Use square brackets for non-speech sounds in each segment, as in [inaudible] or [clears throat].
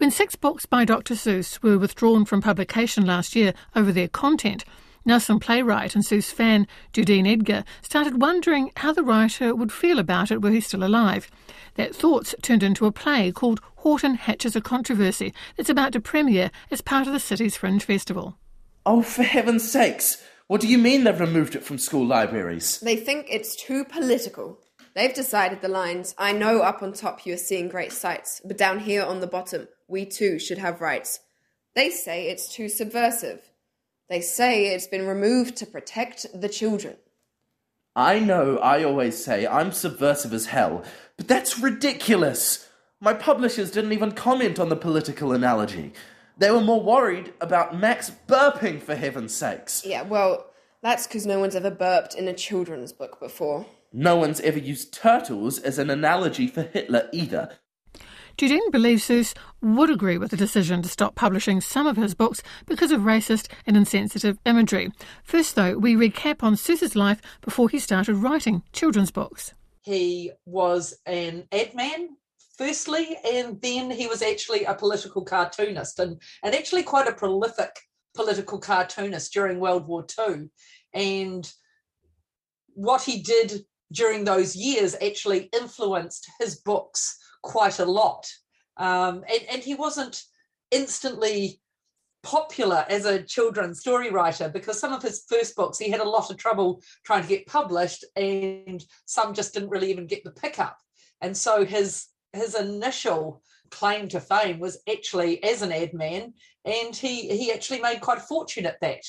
When six books by Dr. Seuss were withdrawn from publication last year over their content, Nelson playwright and Seuss fan Judene Edgar started wondering how the writer would feel about it were he still alive. That thoughts turned into a play called Horton Hatches a Controversy that's about to premiere as part of the city's Fringe Festival. Oh, for heaven's sakes! What do you mean they've removed it from school libraries? They think it's too political. They've decided the lines I know up on top you are seeing great sights, but down here on the bottom, we too should have rights. They say it's too subversive. They say it's been removed to protect the children. I know I always say I'm subversive as hell, but that's ridiculous. My publishers didn't even comment on the political analogy. They were more worried about Max burping, for heaven's sakes. Yeah, well, that's because no one's ever burped in a children's book before. No one's ever used turtles as an analogy for Hitler either. Judene believes Seuss would agree with the decision to stop publishing some of his books because of racist and insensitive imagery. First, though, we recap on Seuss's life before he started writing children's books. He was an ad man firstly, and then he was actually a political cartoonist and, and actually quite a prolific political cartoonist during World War II. And what he did during those years actually influenced his books quite a lot. Um, and, and he wasn't instantly popular as a children's story writer because some of his first books he had a lot of trouble trying to get published and some just didn't really even get the pickup. And so his his initial claim to fame was actually as an ad man and he he actually made quite a fortune at that.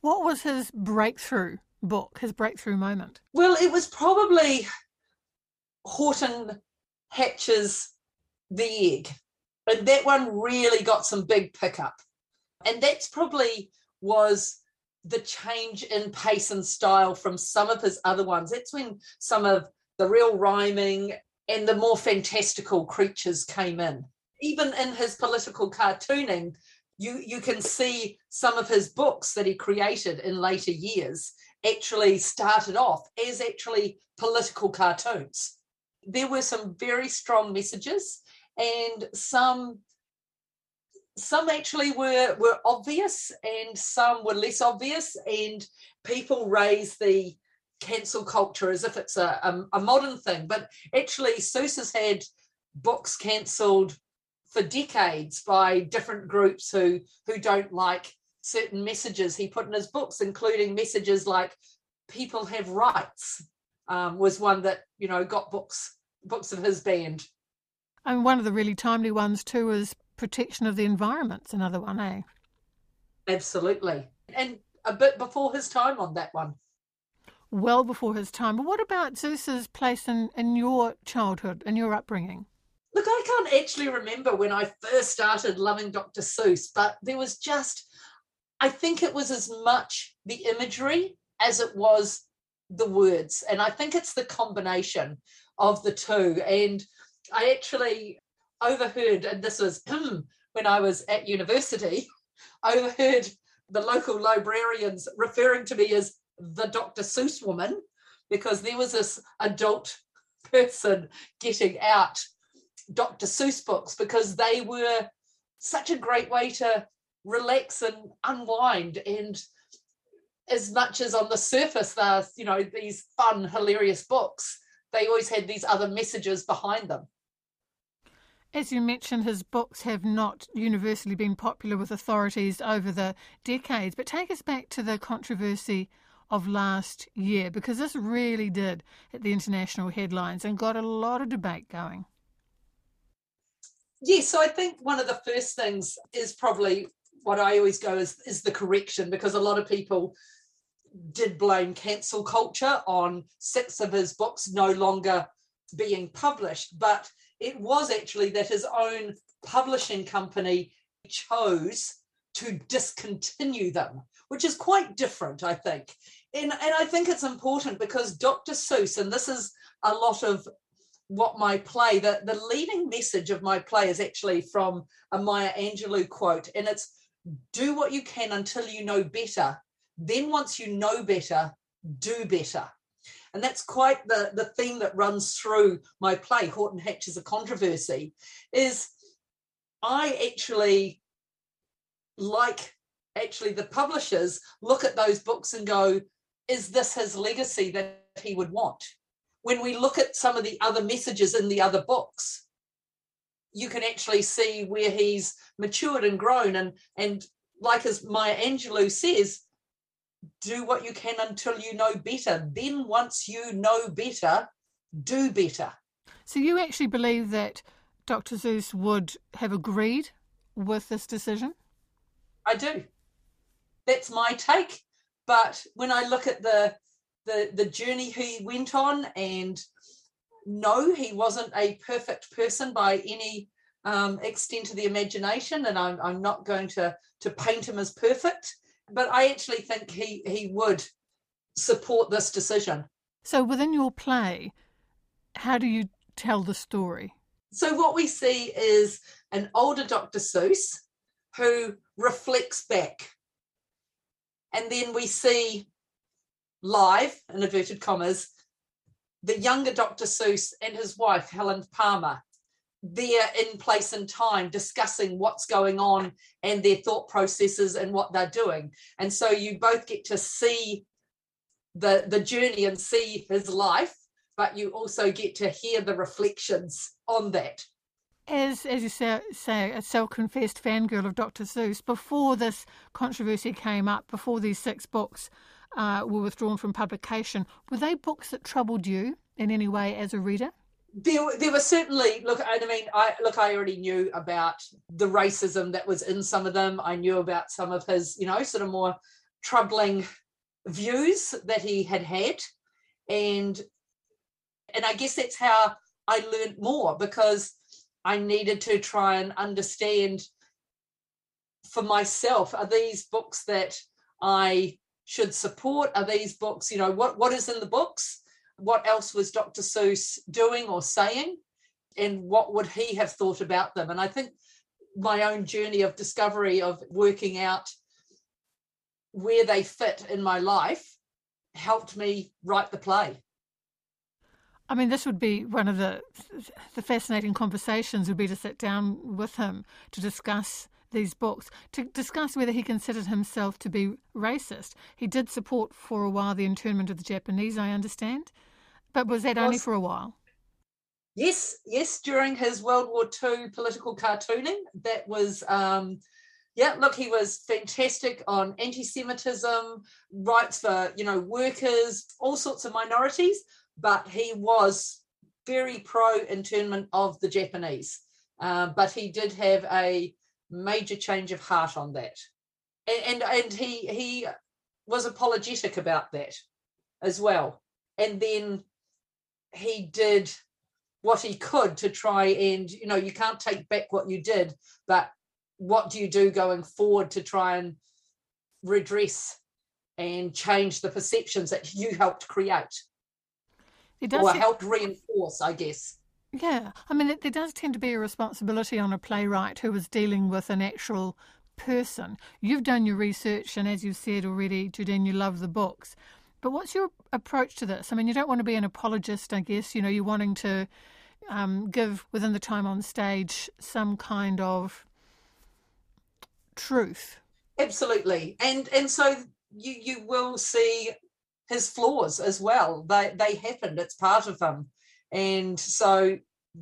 What was his breakthrough book his breakthrough moment? Well it was probably horton hatches the egg. And that one really got some big pickup. And that's probably was the change in pace and style from some of his other ones. That's when some of the real rhyming and the more fantastical creatures came in. Even in his political cartooning, you, you can see some of his books that he created in later years actually started off as actually political cartoons there were some very strong messages and some some actually were were obvious and some were less obvious and people raise the cancel culture as if it's a, a, a modern thing. But actually Seuss has had books cancelled for decades by different groups who who don't like certain messages he put in his books including messages like people have rights um, was one that you know got books books of his band. And one of the really timely ones too is protection of the environment's another one, eh? Absolutely, and a bit before his time on that one. Well before his time. But what about Seuss's place in, in your childhood and your upbringing? Look, I can't actually remember when I first started loving Dr. Seuss, but there was just, I think it was as much the imagery as it was the words. And I think it's the combination of the two. And I actually overheard, and this was [clears throat] when I was at university, [laughs] overheard the local librarians referring to me as the Dr. Seuss woman because there was this adult [laughs] person getting out Dr. Seuss books because they were such a great way to relax and unwind and as much as on the surface they're you know these fun hilarious books they always had these other messages behind them. As you mentioned, his books have not universally been popular with authorities over the decades, but take us back to the controversy of last year, because this really did hit the international headlines and got a lot of debate going. Yes, so I think one of the first things is probably what I always go is, is the correction, because a lot of people did blame cancel culture on six of his books no longer being published, but it was actually that his own publishing company chose to discontinue them, which is quite different, I think. And, and I think it's important because Dr. Seuss, and this is a lot of what my play, the, the leading message of my play is actually from a Maya Angelou quote, and it's do what you can until you know better then once you know better, do better. And that's quite the, the theme that runs through my play, Horton Hatches a Controversy, is I actually like actually the publishers look at those books and go, is this his legacy that he would want? When we look at some of the other messages in the other books, you can actually see where he's matured and grown and and like as Maya Angelou says, do what you can until you know better. Then once you know better, do better. So you actually believe that Dr. Seuss would have agreed with this decision? I do. That's my take. But when I look at the the the journey he went on, and no, he wasn't a perfect person by any um, extent of the imagination, and I'm I'm not going to to paint him as perfect. But I actually think he he would support this decision. So within your play, how do you tell the story? So what we see is an older Dr. Seuss who reflects back. And then we see live, in inverted commas, the younger Dr. Seuss and his wife, Helen Palmer, there in place and time discussing what's going on and their thought processes and what they're doing. And so you both get to see the, the journey and see his life, but you also get to hear the reflections on that. As, as you say, say, a self-confessed fangirl of Dr. Seuss, before this controversy came up, before these six books uh, were withdrawn from publication, were they books that troubled you in any way as a reader? There, there were certainly look. I mean, I look. I already knew about the racism that was in some of them. I knew about some of his, you know, sort of more troubling views that he had had, and and I guess that's how I learned more because I needed to try and understand for myself are these books that I should support? Are these books, you know, what, what is in the books? What else was Dr. Seuss doing or saying? And what would he have thought about them? And I think my own journey of discovery of working out where they fit in my life helped me write the play. I mean, this would be one of the the fascinating conversations would be to sit down with him to discuss these books, to discuss whether he considered himself to be racist. He did support for a while the internment of the Japanese, I understand, but was that only for a while? Yes, yes, during his World War II political cartooning, that was. Um, yeah, look, he was fantastic on anti-Semitism, rights for you know workers, all sorts of minorities but he was very pro internment of the Japanese. Uh, but he did have a major change of heart on that, and, and and he he was apologetic about that as well. And then he did what he could to try and you know you can't take back what you did, but what do you do going forward to try and redress and change the perceptions that you helped create? It does or helped reinforce, I guess. Yeah, I mean, it, there does tend to be a responsibility on a playwright who is dealing with an actual person. You've done your research, and as you've said already, Judene, you love the books. But what's your approach to this? I mean, you don't want to be an apologist, I guess. You know, you're wanting to um, give within the time on stage some kind of truth. Absolutely, and and so you you will see his flaws as well. They they happened. It's part of him, and so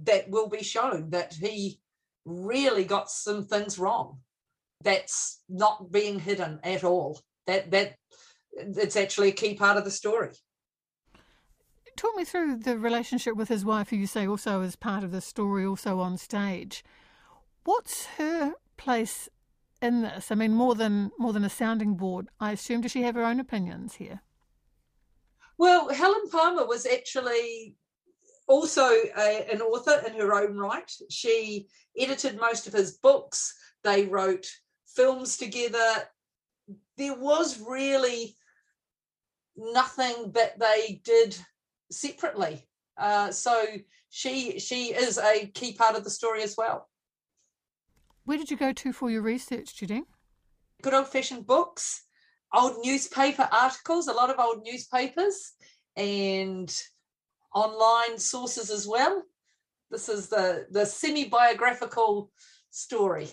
that will be shown that he really got some things wrong. That's not being hidden at all. That that it's actually a key part of the story. Talk me through the relationship with his wife, who you say also is part of the story, also on stage. What's her place in this? I mean, more than more than a sounding board, I assume. Does she have her own opinions here? Well, Helen Palmer was actually also a, an author in her own right. She edited most of his books. They wrote films together. There was really nothing that they did separately. Uh, so she she is a key part of the story as well. Where did you go to for your research, Judy? Good old fashioned books old newspaper articles, a lot of old newspapers, and online sources as well. This is the the semi biographical story.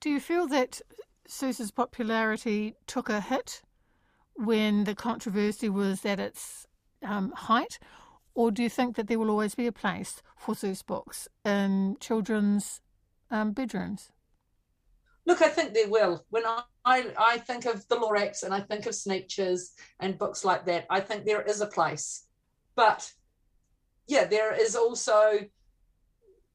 Do you feel that Seuss's popularity took a hit when the controversy was at its um, height? Or do you think that there will always be a place for Seuss books in children's um, bedrooms? Look, I think there will. When I, I, I think of the Lorax and I think of Sneetches and books like that, I think there is a place. But yeah, there is also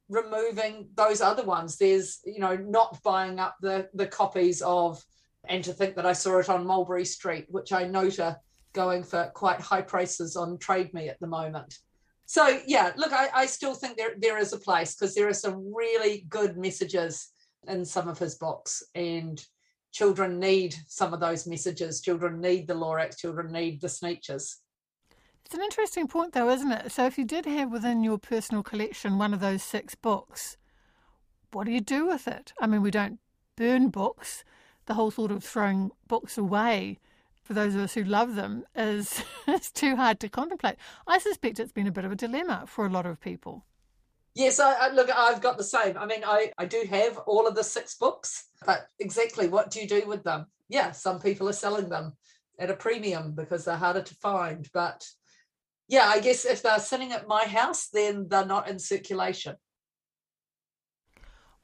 removing those other ones. There's, you know, not buying up the the copies of and to think that I saw it on Mulberry Street, which I note are going for quite high prices on Trade Me at the moment. So yeah, look, I, I still think there there is a place because there are some really good messages in some of his books, and children need some of those messages. Children need the Lorax. Children need the Sneetches. It's an interesting point, though, isn't it? So, if you did have within your personal collection one of those six books, what do you do with it? I mean, we don't burn books. The whole sort of throwing books away for those of us who love them is [laughs] it's too hard to contemplate. I suspect it's been a bit of a dilemma for a lot of people. Yes, I, I, look, I've got the same. I mean, I, I do have all of the six books, but exactly what do you do with them? Yeah, some people are selling them at a premium because they're harder to find, but yeah, I guess if they're sitting at my house, then they're not in circulation.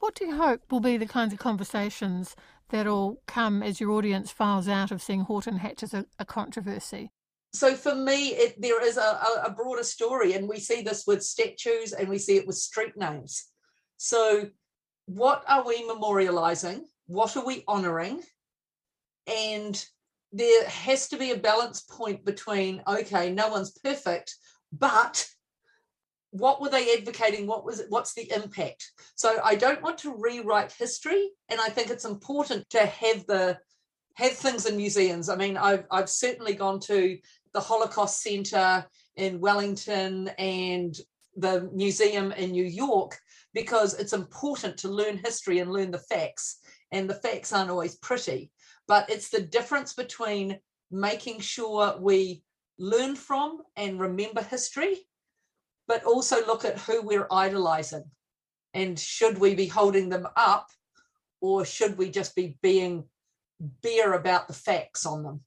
What do you hope will be the kinds of conversations that'll come as your audience files out of seeing Horton Hatch as a, a controversy? So for me, it, there is a, a broader story, and we see this with statues and we see it with street names. So, what are we memorializing? What are we honoring? And there has to be a balance point between okay no one's perfect but what were they advocating? What was it what's the impact? So i don't want to rewrite history and i think it's important to have the have things in museums. I mean i've, I've certainly gone to the holocaust center in wellington and the museum in new york because it's important to learn history and learn the facts and the facts aren't always pretty. But it's the difference between making sure we learn from and remember history, but also look at who we're idolizing. And should we be holding them up or should we just be being bare about the facts on them?